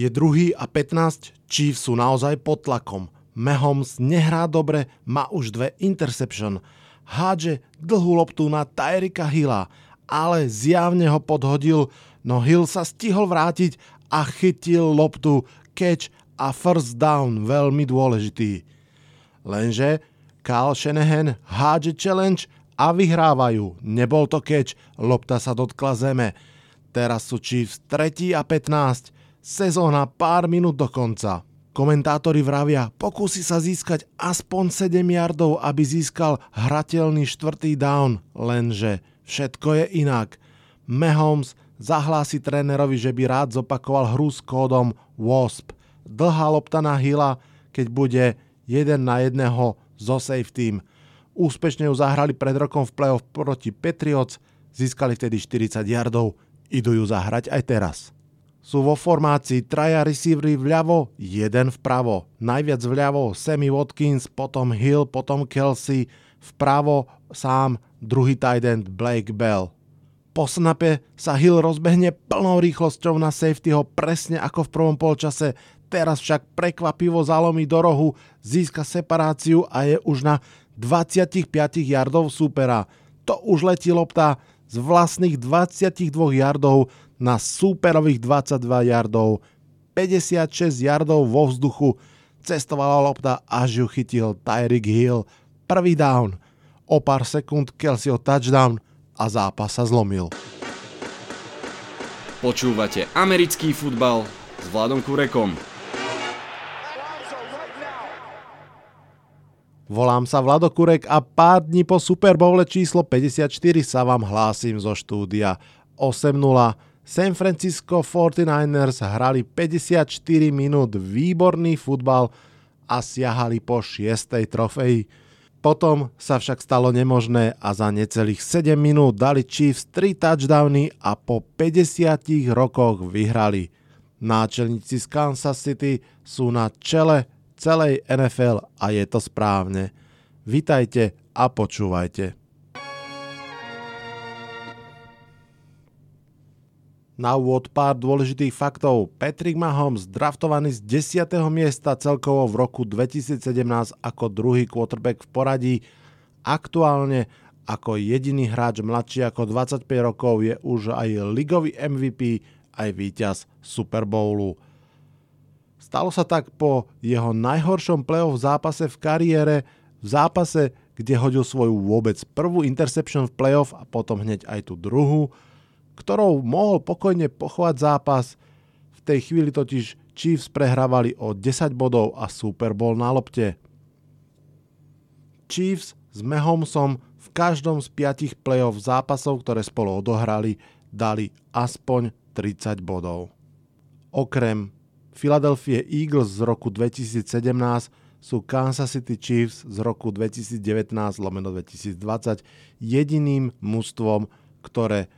Je druhý a 15, Chiefs sú naozaj pod tlakom. Mahomes nehrá dobre, má už dve interception. Hádže dlhú loptu na Tyrika Hilla, ale zjavne ho podhodil, no Hill sa stihol vrátiť a chytil loptu, catch a first down, veľmi dôležitý. Lenže Kyle Shanahan hádže challenge a vyhrávajú. Nebol to catch, lopta sa dotkla zeme. Teraz sú Chiefs 3 a 15 Sezóna pár minút do konca. Komentátori vravia, pokúsi sa získať aspoň 7 yardov, aby získal hrateľný štvrtý down, lenže všetko je inak. Mahomes zahlási trénerovi, že by rád zopakoval hru s kódom WASP. Dlhá lopta na Hila, keď bude jeden na jedného zo safe team. Úspešne ju zahrali pred rokom v playoff proti Patriots, získali vtedy 40 yardov, idú ju zahrať aj teraz sú vo formácii traja receivery vľavo, jeden vpravo. Najviac vľavo Sammy Watkins, potom Hill, potom Kelsey, vpravo sám druhý tight end Blake Bell. Po snape sa Hill rozbehne plnou rýchlosťou na safetyho presne ako v prvom polčase, teraz však prekvapivo zalomí do rohu, získa separáciu a je už na 25 yardov supera. To už letí lopta z vlastných 22 yardov na súperových 22 yardov, 56 yardov vo vzduchu, cestovala lopta až ju chytil Tyreek Hill. Prvý down, o pár sekúnd Kelseyho touchdown a zápas sa zlomil. Počúvate americký futbal s Vladom Kurekom. Volám sa Vlado Kurek a pár dní po Super Bowle číslo 54 sa vám hlásim zo štúdia 8.0 San Francisco 49ers hrali 54 minút výborný futbal a siahali po 6. trofeji. Potom sa však stalo nemožné a za necelých 7 minút dali Chiefs 3 touchdowny a po 50 rokoch vyhrali. Náčelníci z Kansas City sú na čele celej NFL a je to správne. Vitajte a počúvajte. Na úvod pár dôležitých faktov. Patrick Mahomes, draftovaný z 10. miesta celkovo v roku 2017 ako druhý quarterback v poradí, aktuálne ako jediný hráč mladší ako 25 rokov je už aj ligový MVP, aj víťaz Super Bowlu. Stalo sa tak po jeho najhoršom playoff zápase v kariére, v zápase, kde hodil svoju vôbec prvú interception v playoff a potom hneď aj tú druhú, ktorou mohol pokojne pochovať zápas. V tej chvíli totiž Chiefs prehrávali o 10 bodov a Super Bowl na lopte. Chiefs s Mahomesom v každom z piatich playoff zápasov, ktoré spolu odohrali, dali aspoň 30 bodov. Okrem Philadelphia Eagles z roku 2017 sú Kansas City Chiefs z roku 2019 lomeno 2020 jediným mužstvom, ktoré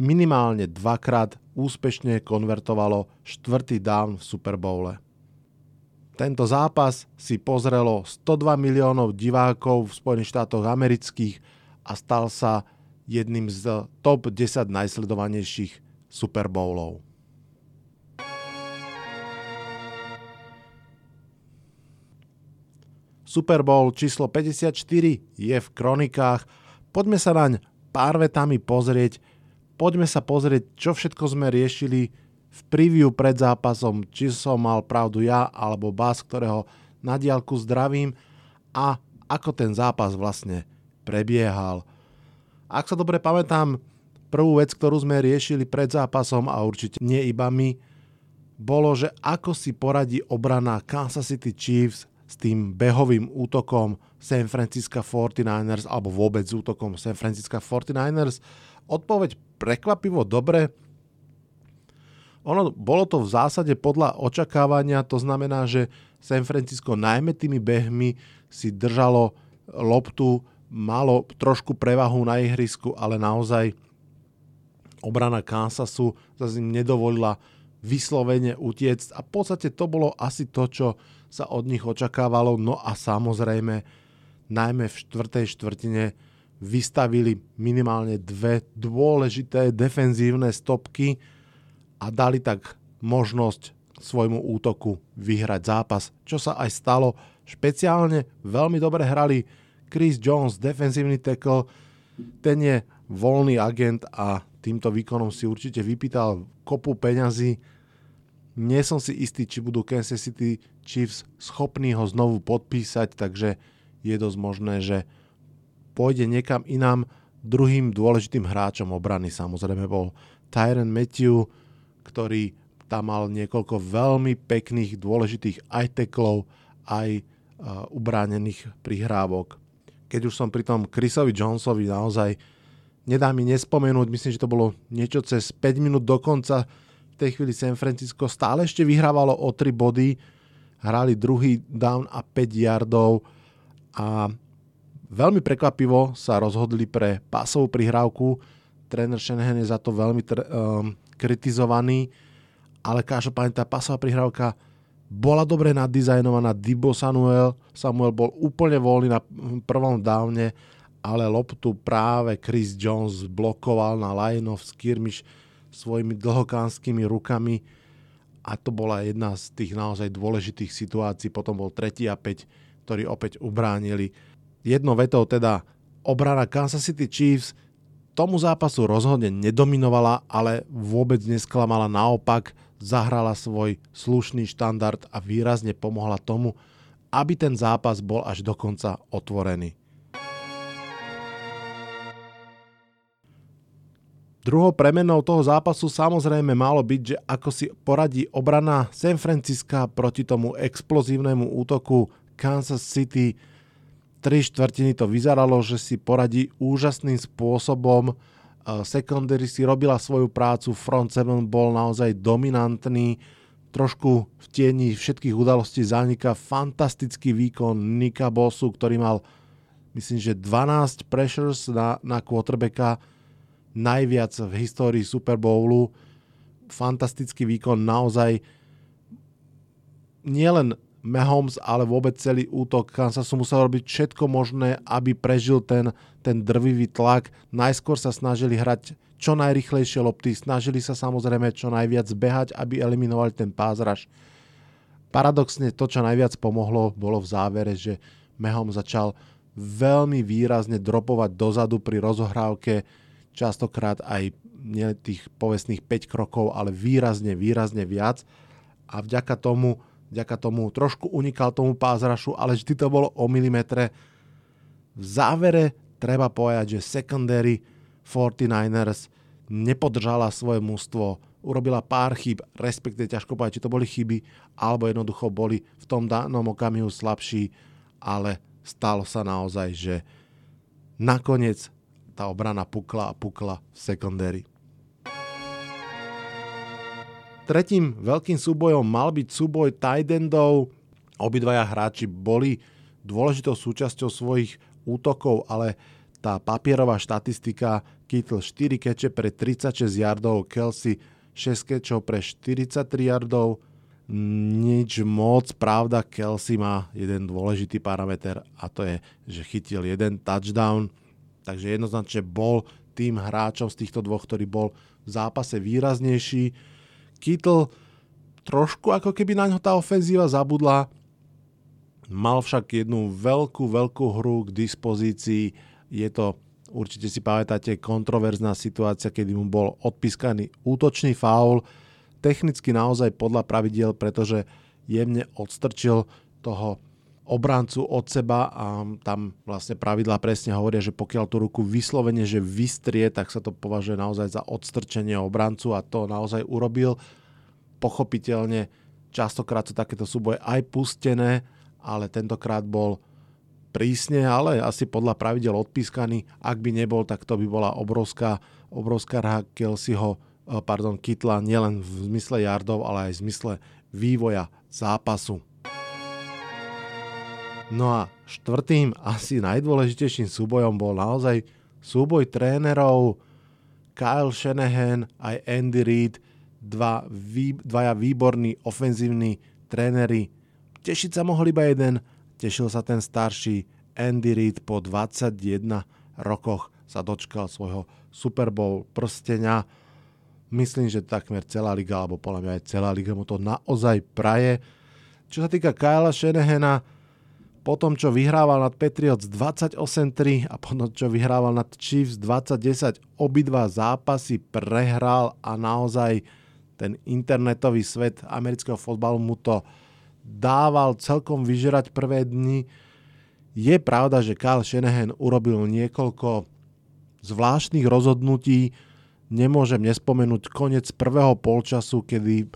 minimálne dvakrát úspešne konvertovalo štvrtý down v Super. Tento zápas si pozrelo 102 miliónov divákov v Spojených štátoch amerických a stal sa jedným z top 10 najsledovanejších Super Bowlov. Super Bowl číslo 54 je v kronikách. Poďme sa naň pár vetami pozrieť, poďme sa pozrieť, čo všetko sme riešili v preview pred zápasom, či som mal pravdu ja alebo Bas, ktorého na diálku zdravím a ako ten zápas vlastne prebiehal. Ak sa dobre pamätám, prvú vec, ktorú sme riešili pred zápasom a určite nie iba my, bolo, že ako si poradí obrana Kansas City Chiefs s tým behovým útokom San Francisco 49ers alebo vôbec útokom San Francisco 49ers. Odpoveď prekvapivo dobre. Ono, bolo to v zásade podľa očakávania, to znamená, že San Francisco najmä tými behmi si držalo loptu, malo trošku prevahu na ihrisku, ale naozaj obrana Kansasu zase im nedovolila vyslovene utiecť a v podstate to bolo asi to, čo sa od nich očakávalo. No a samozrejme, najmä v štvrtej štvrtine vystavili minimálne dve dôležité defenzívne stopky a dali tak možnosť svojmu útoku vyhrať zápas, čo sa aj stalo. Špeciálne veľmi dobre hrali Chris Jones, defensívny tackle, ten je voľný agent a týmto výkonom si určite vypýtal kopu peňazí. Nie som si istý, či budú Kansas City Chiefs schopní ho znovu podpísať, takže je dosť možné, že pôjde niekam inám. Druhým dôležitým hráčom obrany samozrejme bol Tyron Matthew, ktorý tam mal niekoľko veľmi pekných, dôležitých aj teklov, aj uh, ubránených prihrávok. Keď už som pri tom Chrisovi Jonesovi naozaj nedá mi nespomenúť, myslím, že to bolo niečo cez 5 minút do konca, v tej chvíli San Francisco stále ešte vyhrávalo o 3 body, hrali druhý down a 5 yardov a Veľmi prekvapivo sa rozhodli pre pasovú prihrávku. Tréner Shanahan je za to veľmi tr- um, kritizovaný, ale každopádne tá pasová prihrávka bola dobre nadizajnovaná. Dibo Samuel, Samuel bol úplne voľný na prvom downe, ale loptu práve Chris Jones blokoval na line of skirmish svojimi dlhokánskymi rukami a to bola jedna z tých naozaj dôležitých situácií. Potom bol tretí a 5, ktorí opäť ubránili jednou vetou teda obrana Kansas City Chiefs tomu zápasu rozhodne nedominovala, ale vôbec nesklamala. Naopak zahrala svoj slušný štandard a výrazne pomohla tomu, aby ten zápas bol až dokonca otvorený. Druhou premenou toho zápasu samozrejme malo byť, že ako si poradí obrana San Francisca proti tomu explozívnemu útoku Kansas City tri štvrtiny to vyzeralo, že si poradí úžasným spôsobom. Secondary si robila svoju prácu, front seven bol naozaj dominantný, trošku v tieni všetkých udalostí zanika fantastický výkon Nika Bossu, ktorý mal myslím, že 12 pressures na, na quarterbacka, najviac v histórii Super Bowlu. Fantastický výkon, naozaj nielen Mahomes, ale vôbec celý útok Kansasu musel robiť všetko možné, aby prežil ten, ten drvivý tlak. Najskôr sa snažili hrať čo najrychlejšie lopty, snažili sa samozrejme čo najviac behať, aby eliminovali ten pázraž. Paradoxne to, čo najviac pomohlo, bolo v závere, že Mahomes začal veľmi výrazne dropovať dozadu pri rozohrávke, častokrát aj nie tých povestných 5 krokov, ale výrazne, výrazne viac. A vďaka tomu vďaka tomu trošku unikal tomu pázrašu, ale vždy to bolo o milimetre. V závere treba povedať, že secondary 49ers nepodržala svoje mústvo, urobila pár chyb, respektive ťažko povedať, či to boli chyby, alebo jednoducho boli v tom danom okamihu slabší, ale stalo sa naozaj, že nakoniec tá obrana pukla a pukla v secondary. Tretím veľkým súbojom mal byť súboj tight endov. Obidvaja hráči boli dôležitou súčasťou svojich útokov, ale tá papierová štatistika Kittle 4 keče pre 36 yardov, Kelsey 6 kečov pre 43 yardov, nič moc, pravda, Kelsey má jeden dôležitý parameter a to je, že chytil jeden touchdown, takže jednoznačne bol tým hráčom z týchto dvoch, ktorý bol v zápase výraznejší. Kittle trošku ako keby na ňo tá ofenzíva zabudla. Mal však jednu veľkú, veľkú hru k dispozícii. Je to, určite si pamätáte, kontroverzná situácia, kedy mu bol odpískaný útočný faul. Technicky naozaj podľa pravidiel, pretože jemne odstrčil toho obrancu od seba a tam vlastne pravidlá presne hovoria, že pokiaľ tú ruku vyslovene, že vystrie, tak sa to považuje naozaj za odstrčenie obrancu a to naozaj urobil. Pochopiteľne častokrát sú takéto súboje aj pustené, ale tentokrát bol prísne, ale asi podľa pravidel odpískaný. Ak by nebol, tak to by bola obrovská, obrovská rá Kelseyho, eh, pardon, Kitla nielen v zmysle yardov, ale aj v zmysle vývoja zápasu. No a štvrtým, asi najdôležitejším súbojom bol naozaj súboj trénerov Kyle Shanahan aj Andy Reid, dva, vý, dvaja výborní ofenzívni tréneri. Tešiť sa mohol iba jeden, tešil sa ten starší Andy Reid po 21 rokoch sa dočkal svojho Super Bowl prstenia. Myslím, že takmer celá liga, alebo podľa mňa aj celá liga mu to naozaj praje. Čo sa týka Kyla Shanahana, po tom, čo vyhrával nad Patriots 28-3 a potom, čo vyhrával nad Chiefs 20-10, obidva zápasy prehral a naozaj ten internetový svet amerického fotbalu mu to dával celkom vyžerať prvé dni. Je pravda, že Kyle Shanahan urobil niekoľko zvláštnych rozhodnutí, nemôžem nespomenúť koniec prvého polčasu, kedy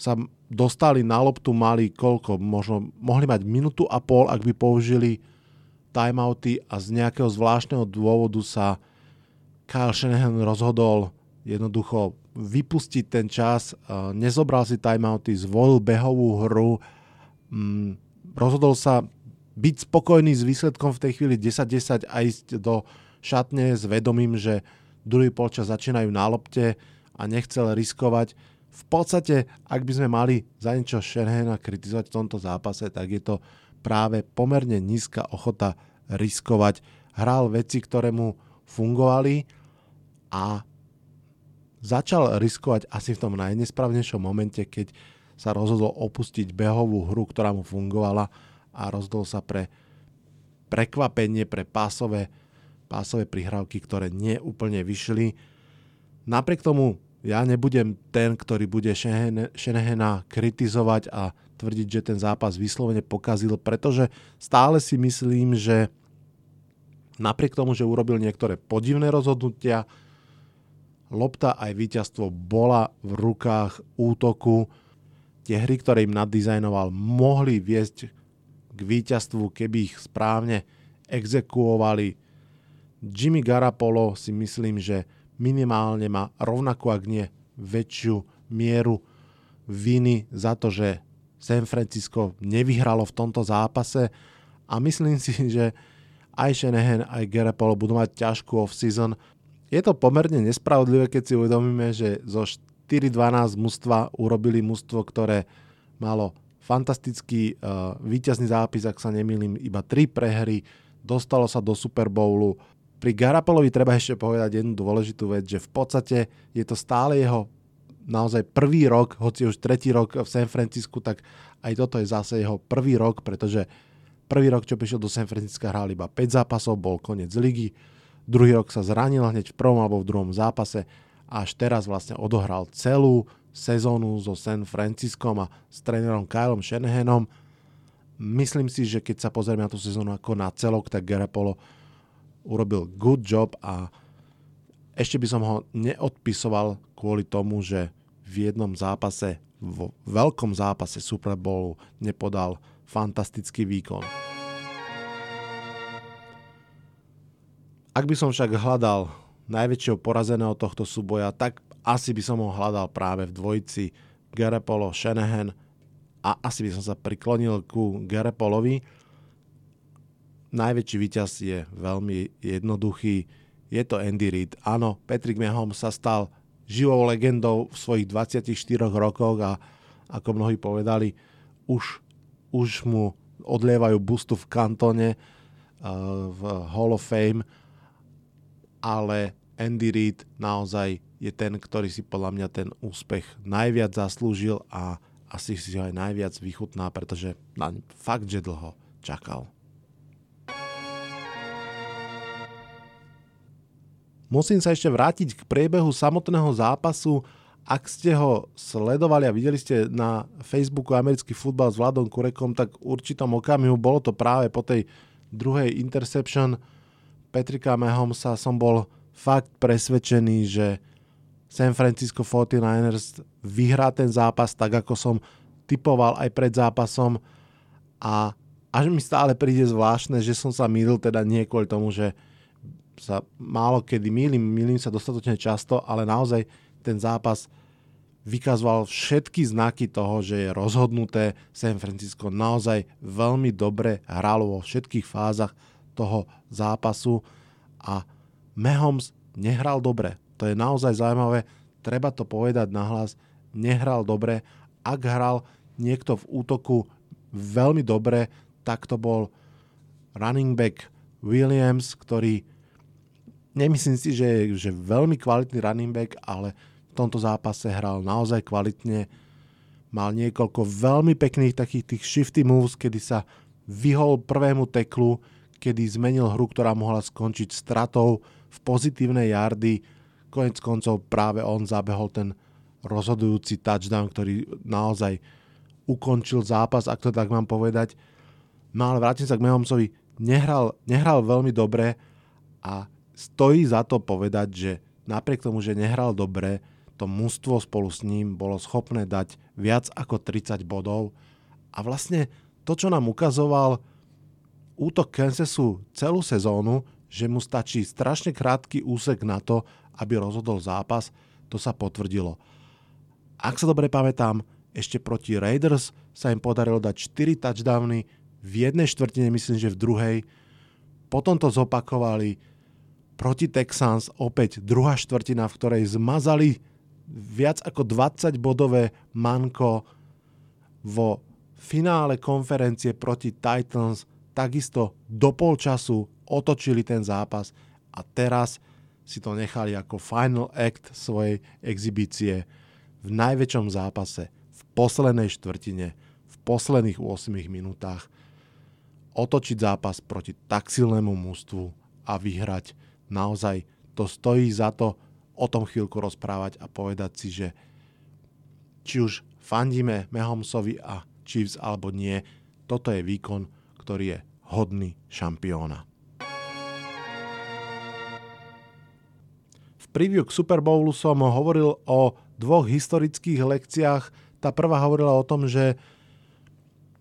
sa dostali na loptu, mali koľko, možno mohli mať minútu a pol, ak by použili timeouty a z nejakého zvláštneho dôvodu sa Kyle Shanahan rozhodol jednoducho vypustiť ten čas, nezobral si timeouty, zvolil behovú hru, mm, rozhodol sa byť spokojný s výsledkom v tej chvíli 10-10 a ísť do šatne s vedomím, že druhý polčas začínajú na lopte a nechcel riskovať. V podstate, ak by sme mali za niečo Shanahana kritizovať v tomto zápase, tak je to práve pomerne nízka ochota riskovať. Hral veci, ktoré mu fungovali a začal riskovať asi v tom najnesprávnejšom momente, keď sa rozhodol opustiť behovú hru, ktorá mu fungovala a rozhodol sa pre prekvapenie, pre pásové pásové prihrávky, ktoré neúplne vyšli. Napriek tomu ja nebudem ten, ktorý bude Shanahana kritizovať a tvrdiť, že ten zápas vyslovene pokazil, pretože stále si myslím, že napriek tomu, že urobil niektoré podivné rozhodnutia, lopta aj víťazstvo bola v rukách útoku. Tie hry, ktoré im nadizajnoval, mohli viesť k víťazstvu, keby ich správne exekuovali Jimmy Garapolo si myslím, že minimálne má rovnako, ak nie väčšiu mieru viny za to, že San Francisco nevyhralo v tomto zápase. A myslím si, že aj Shanahan, aj Garapolo budú mať ťažkú off-season. Je to pomerne nespravodlivé, keď si uvedomíme, že zo 4-12 mužstva urobili mužstvo, ktoré malo fantastický uh, víťazný zápis, ak sa nemýlim, iba 3 prehry, dostalo sa do Super Bowlu, pri Garapolovi treba ešte povedať jednu dôležitú vec, že v podstate je to stále jeho naozaj prvý rok, hoci už tretí rok v San Francisku, tak aj toto je zase jeho prvý rok, pretože prvý rok, čo prišiel do San Francisca, hral iba 5 zápasov, bol koniec ligy, druhý rok sa zranil hneď v prvom alebo v druhom zápase a až teraz vlastne odohral celú sezónu so San Franciskom a s trénerom Kylom Shanahanom. Myslím si, že keď sa pozrieme na tú sezónu ako na celok, tak Garapolo urobil good job a ešte by som ho neodpisoval kvôli tomu, že v jednom zápase, vo veľkom zápase Super Bowlu nepodal fantastický výkon. Ak by som však hľadal najväčšieho porazeného tohto súboja, tak asi by som ho hľadal práve v dvojici Garepolo Shanahan a asi by som sa priklonil ku Garepolovi, najväčší víťaz je veľmi jednoduchý. Je to Andy Reid. Áno, Patrick Mahomes sa stal živou legendou v svojich 24 rokoch a ako mnohí povedali, už, už mu odlievajú bustu v kantone uh, v Hall of Fame, ale Andy Reid naozaj je ten, ktorý si podľa mňa ten úspech najviac zaslúžil a asi si ho aj najviac vychutná, pretože na fakt, že dlho čakal. Musím sa ešte vrátiť k priebehu samotného zápasu. Ak ste ho sledovali a videli ste na Facebooku americký futbal s Vladom Kurekom, tak určitom okamihu bolo to práve po tej druhej interception Petrika Mahomesa som bol fakt presvedčený, že San Francisco 49ers vyhrá ten zápas tak, ako som typoval aj pred zápasom a až mi stále príde zvláštne, že som sa mýlil, teda nie kvôli tomu, že sa málo kedy mýlim, mýlim sa dostatočne často, ale naozaj ten zápas vykazoval všetky znaky toho, že je rozhodnuté. San Francisco naozaj veľmi dobre hralo vo všetkých fázach toho zápasu a Mahomes nehral dobre. To je naozaj zaujímavé, treba to povedať nahlas, nehral dobre. Ak hral niekto v útoku veľmi dobre, tak to bol running back Williams, ktorý Nemyslím si, že je veľmi kvalitný running back, ale tomto zápase hral naozaj kvalitne. Mal niekoľko veľmi pekných takých tých shifty moves, kedy sa vyhol prvému teklu, kedy zmenil hru, ktorá mohla skončiť stratou v pozitívnej yardy. Konec koncov práve on zabehol ten rozhodujúci touchdown, ktorý naozaj ukončil zápas, ak to tak mám povedať. No ale vrátim sa k Mahomsovi. Nehral, nehral veľmi dobre a stojí za to povedať, že napriek tomu, že nehral dobre, to mužstvo spolu s ním bolo schopné dať viac ako 30 bodov a vlastne to, čo nám ukazoval útok Kansasu celú sezónu, že mu stačí strašne krátky úsek na to, aby rozhodol zápas, to sa potvrdilo. Ak sa dobre pamätám, ešte proti Raiders sa im podarilo dať 4 touchdowny, v jednej štvrtine, myslím, že v druhej. Potom to zopakovali proti Texans, opäť druhá štvrtina, v ktorej zmazali viac ako 20 bodové manko vo finále konferencie proti Titans takisto do polčasu otočili ten zápas a teraz si to nechali ako final act svojej exibície v najväčšom zápase, v poslednej štvrtine, v posledných 8 minútach otočiť zápas proti tak silnému mústvu a vyhrať. Naozaj to stojí za to o tom chvíľku rozprávať a povedať si, že či už fandíme Mahomsovi a Chiefs alebo nie, toto je výkon, ktorý je hodný šampióna. V preview k Super Bowlu som hovoril o dvoch historických lekciách. Tá prvá hovorila o tom, že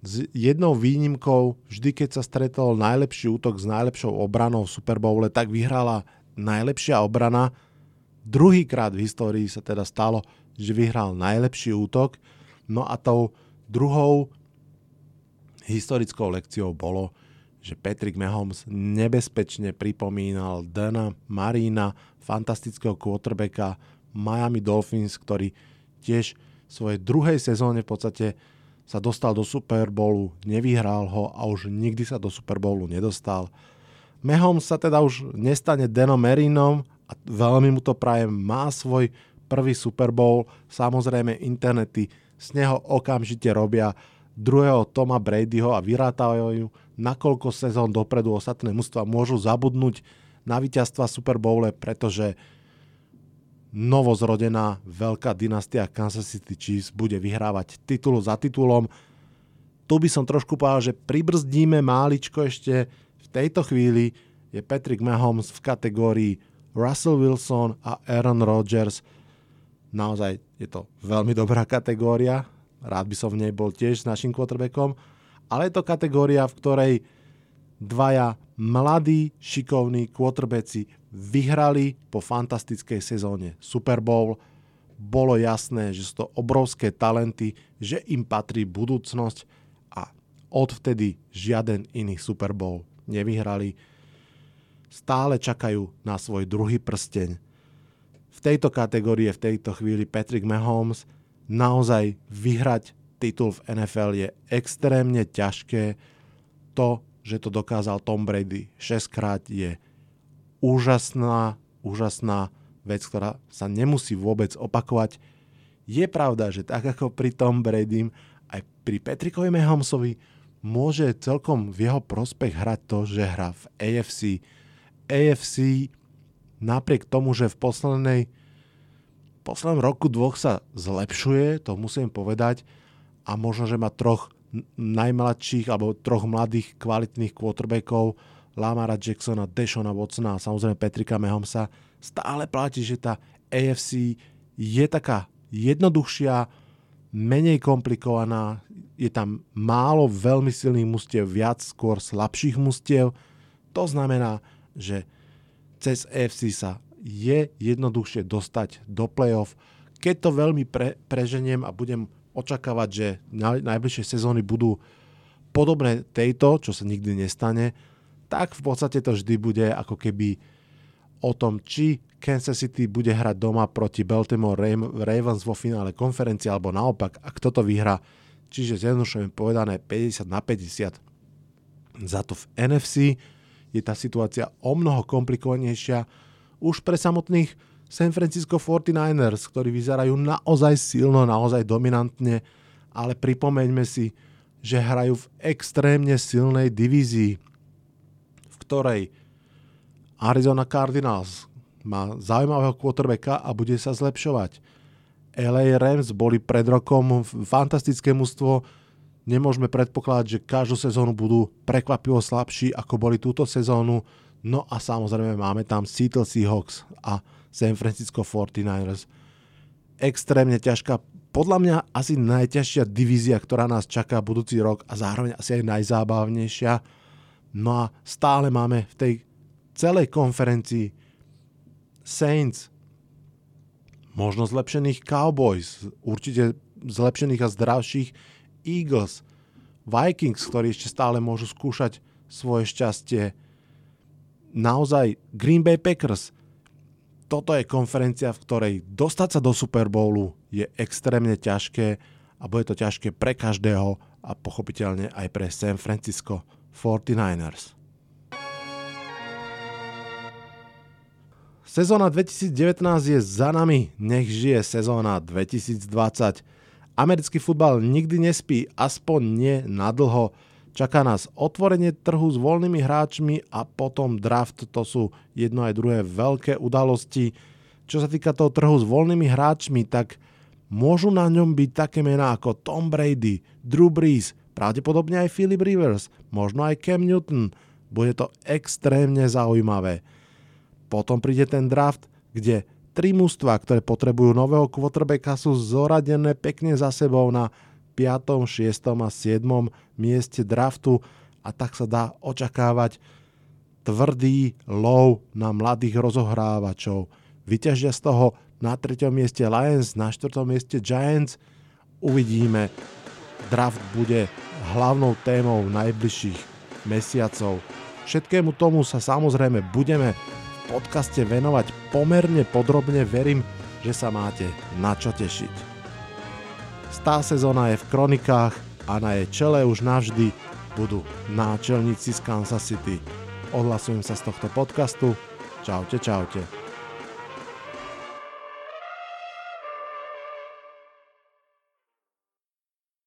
s jednou výnimkou, vždy keď sa stretol najlepší útok s najlepšou obranou v Super Bowle, tak vyhrala najlepšia obrana. Druhýkrát v histórii sa teda stalo, že vyhral najlepší útok, no a tou druhou historickou lekciou bolo, že Patrick Mahomes nebezpečne pripomínal Dana Marina, fantastického quarterbacka Miami Dolphins, ktorý tiež v svojej druhej sezóne v podstate sa dostal do Super Bowlu, nevyhral ho a už nikdy sa do Super Bowlu nedostal. Mahomes sa teda už nestane Danom Marinom, a veľmi mu to prajem, má svoj prvý Super Bowl, samozrejme internety z neho okamžite robia druhého Toma Bradyho a vyrátajú, nakoľko sezón dopredu ostatné mužstva môžu zabudnúť na víťazstva Super Bowle, pretože novozrodená veľká dynastia Kansas City Chiefs bude vyhrávať titul za titulom. Tu by som trošku povedal, že pribrzdíme máličko ešte v tejto chvíli je Patrick Mahomes v kategórii Russell Wilson a Aaron Rodgers. Naozaj je to veľmi dobrá kategória. Rád by som v nej bol tiež s našim quarterbackom. Ale je to kategória, v ktorej dvaja mladí, šikovní quarterbacki vyhrali po fantastickej sezóne Super Bowl. Bolo jasné, že sú to obrovské talenty, že im patrí budúcnosť a odvtedy žiaden iný Super Bowl nevyhrali stále čakajú na svoj druhý prsteň. V tejto kategórie, v tejto chvíli Patrick Mahomes naozaj vyhrať titul v NFL je extrémne ťažké. To, že to dokázal Tom Brady 6 krát je úžasná, úžasná vec, ktorá sa nemusí vôbec opakovať. Je pravda, že tak ako pri Tom Brady, aj pri Patrickovi Mahomesovi môže celkom v jeho prospech hrať to, že hrá v AFC AFC napriek tomu, že v poslednej poslednom roku dvoch sa zlepšuje, to musím povedať, a možno, že má troch najmladších alebo troch mladých kvalitných quarterbackov, Lamara Jacksona, Deshona Watsona a samozrejme Petrika Mahomesa, stále platí, že tá AFC je taká jednoduchšia, menej komplikovaná, je tam málo veľmi silných mustiev, viac skôr slabších mustiev. To znamená, že cez EFC sa je jednoduchšie dostať do playoff. Keď to veľmi pre, preženiem a budem očakávať, že najbližšie sezóny budú podobné tejto, čo sa nikdy nestane, tak v podstate to vždy bude ako keby o tom, či Kansas City bude hrať doma proti Baltimore Ravens vo finále konferencie, alebo naopak, ak toto vyhrá, čiže zjednodušujem povedané 50 na 50. Za to v NFC je tá situácia o mnoho komplikovanejšia. Už pre samotných San Francisco 49ers, ktorí vyzerajú naozaj silno, naozaj dominantne, ale pripomeňme si, že hrajú v extrémne silnej divízii, v ktorej Arizona Cardinals má zaujímavého quarterbacka a bude sa zlepšovať. LA Rams boli pred rokom fantastické mužstvo, nemôžeme predpokladať, že každú sezónu budú prekvapivo slabší, ako boli túto sezónu. No a samozrejme máme tam Seattle Seahawks a San Francisco 49ers. Extrémne ťažká, podľa mňa asi najťažšia divízia, ktorá nás čaká budúci rok a zároveň asi aj najzábavnejšia. No a stále máme v tej celej konferencii Saints, možno zlepšených Cowboys, určite zlepšených a zdravších Eagles, Vikings, ktorí ešte stále môžu skúšať svoje šťastie, naozaj Green Bay Packers, toto je konferencia, v ktorej dostať sa do Super Bowlu je extrémne ťažké a bude to ťažké pre každého a pochopiteľne aj pre San Francisco 49ers. Sezóna 2019 je za nami, nech žije sezóna 2020. Americký futbal nikdy nespí, aspoň nie nadlho. Čaká nás otvorenie trhu s voľnými hráčmi a potom draft. To sú jedno aj druhé veľké udalosti. Čo sa týka toho trhu s voľnými hráčmi, tak môžu na ňom byť také mená ako Tom Brady, Drew Brees, pravdepodobne aj Philip Rivers, možno aj Cam Newton. Bude to extrémne zaujímavé. Potom príde ten draft, kde tri mužstva, ktoré potrebujú nového quarterbacka, sú zoradené pekne za sebou na 5., 6. a 7. mieste draftu a tak sa dá očakávať tvrdý low na mladých rozohrávačov. Vyťažia z toho na 3. mieste Lions, na 4. mieste Giants. Uvidíme. Draft bude hlavnou témou najbližších mesiacov. Všetkému tomu sa samozrejme budeme v podcaste venovať pomerne podrobne. Verím, že sa máte na čo tešiť. Tá sezóna je v kronikách a na jej čele už navždy budú náčelníci z Kansas City. Odhlasujem sa z tohto podcastu. Čaute, čaute.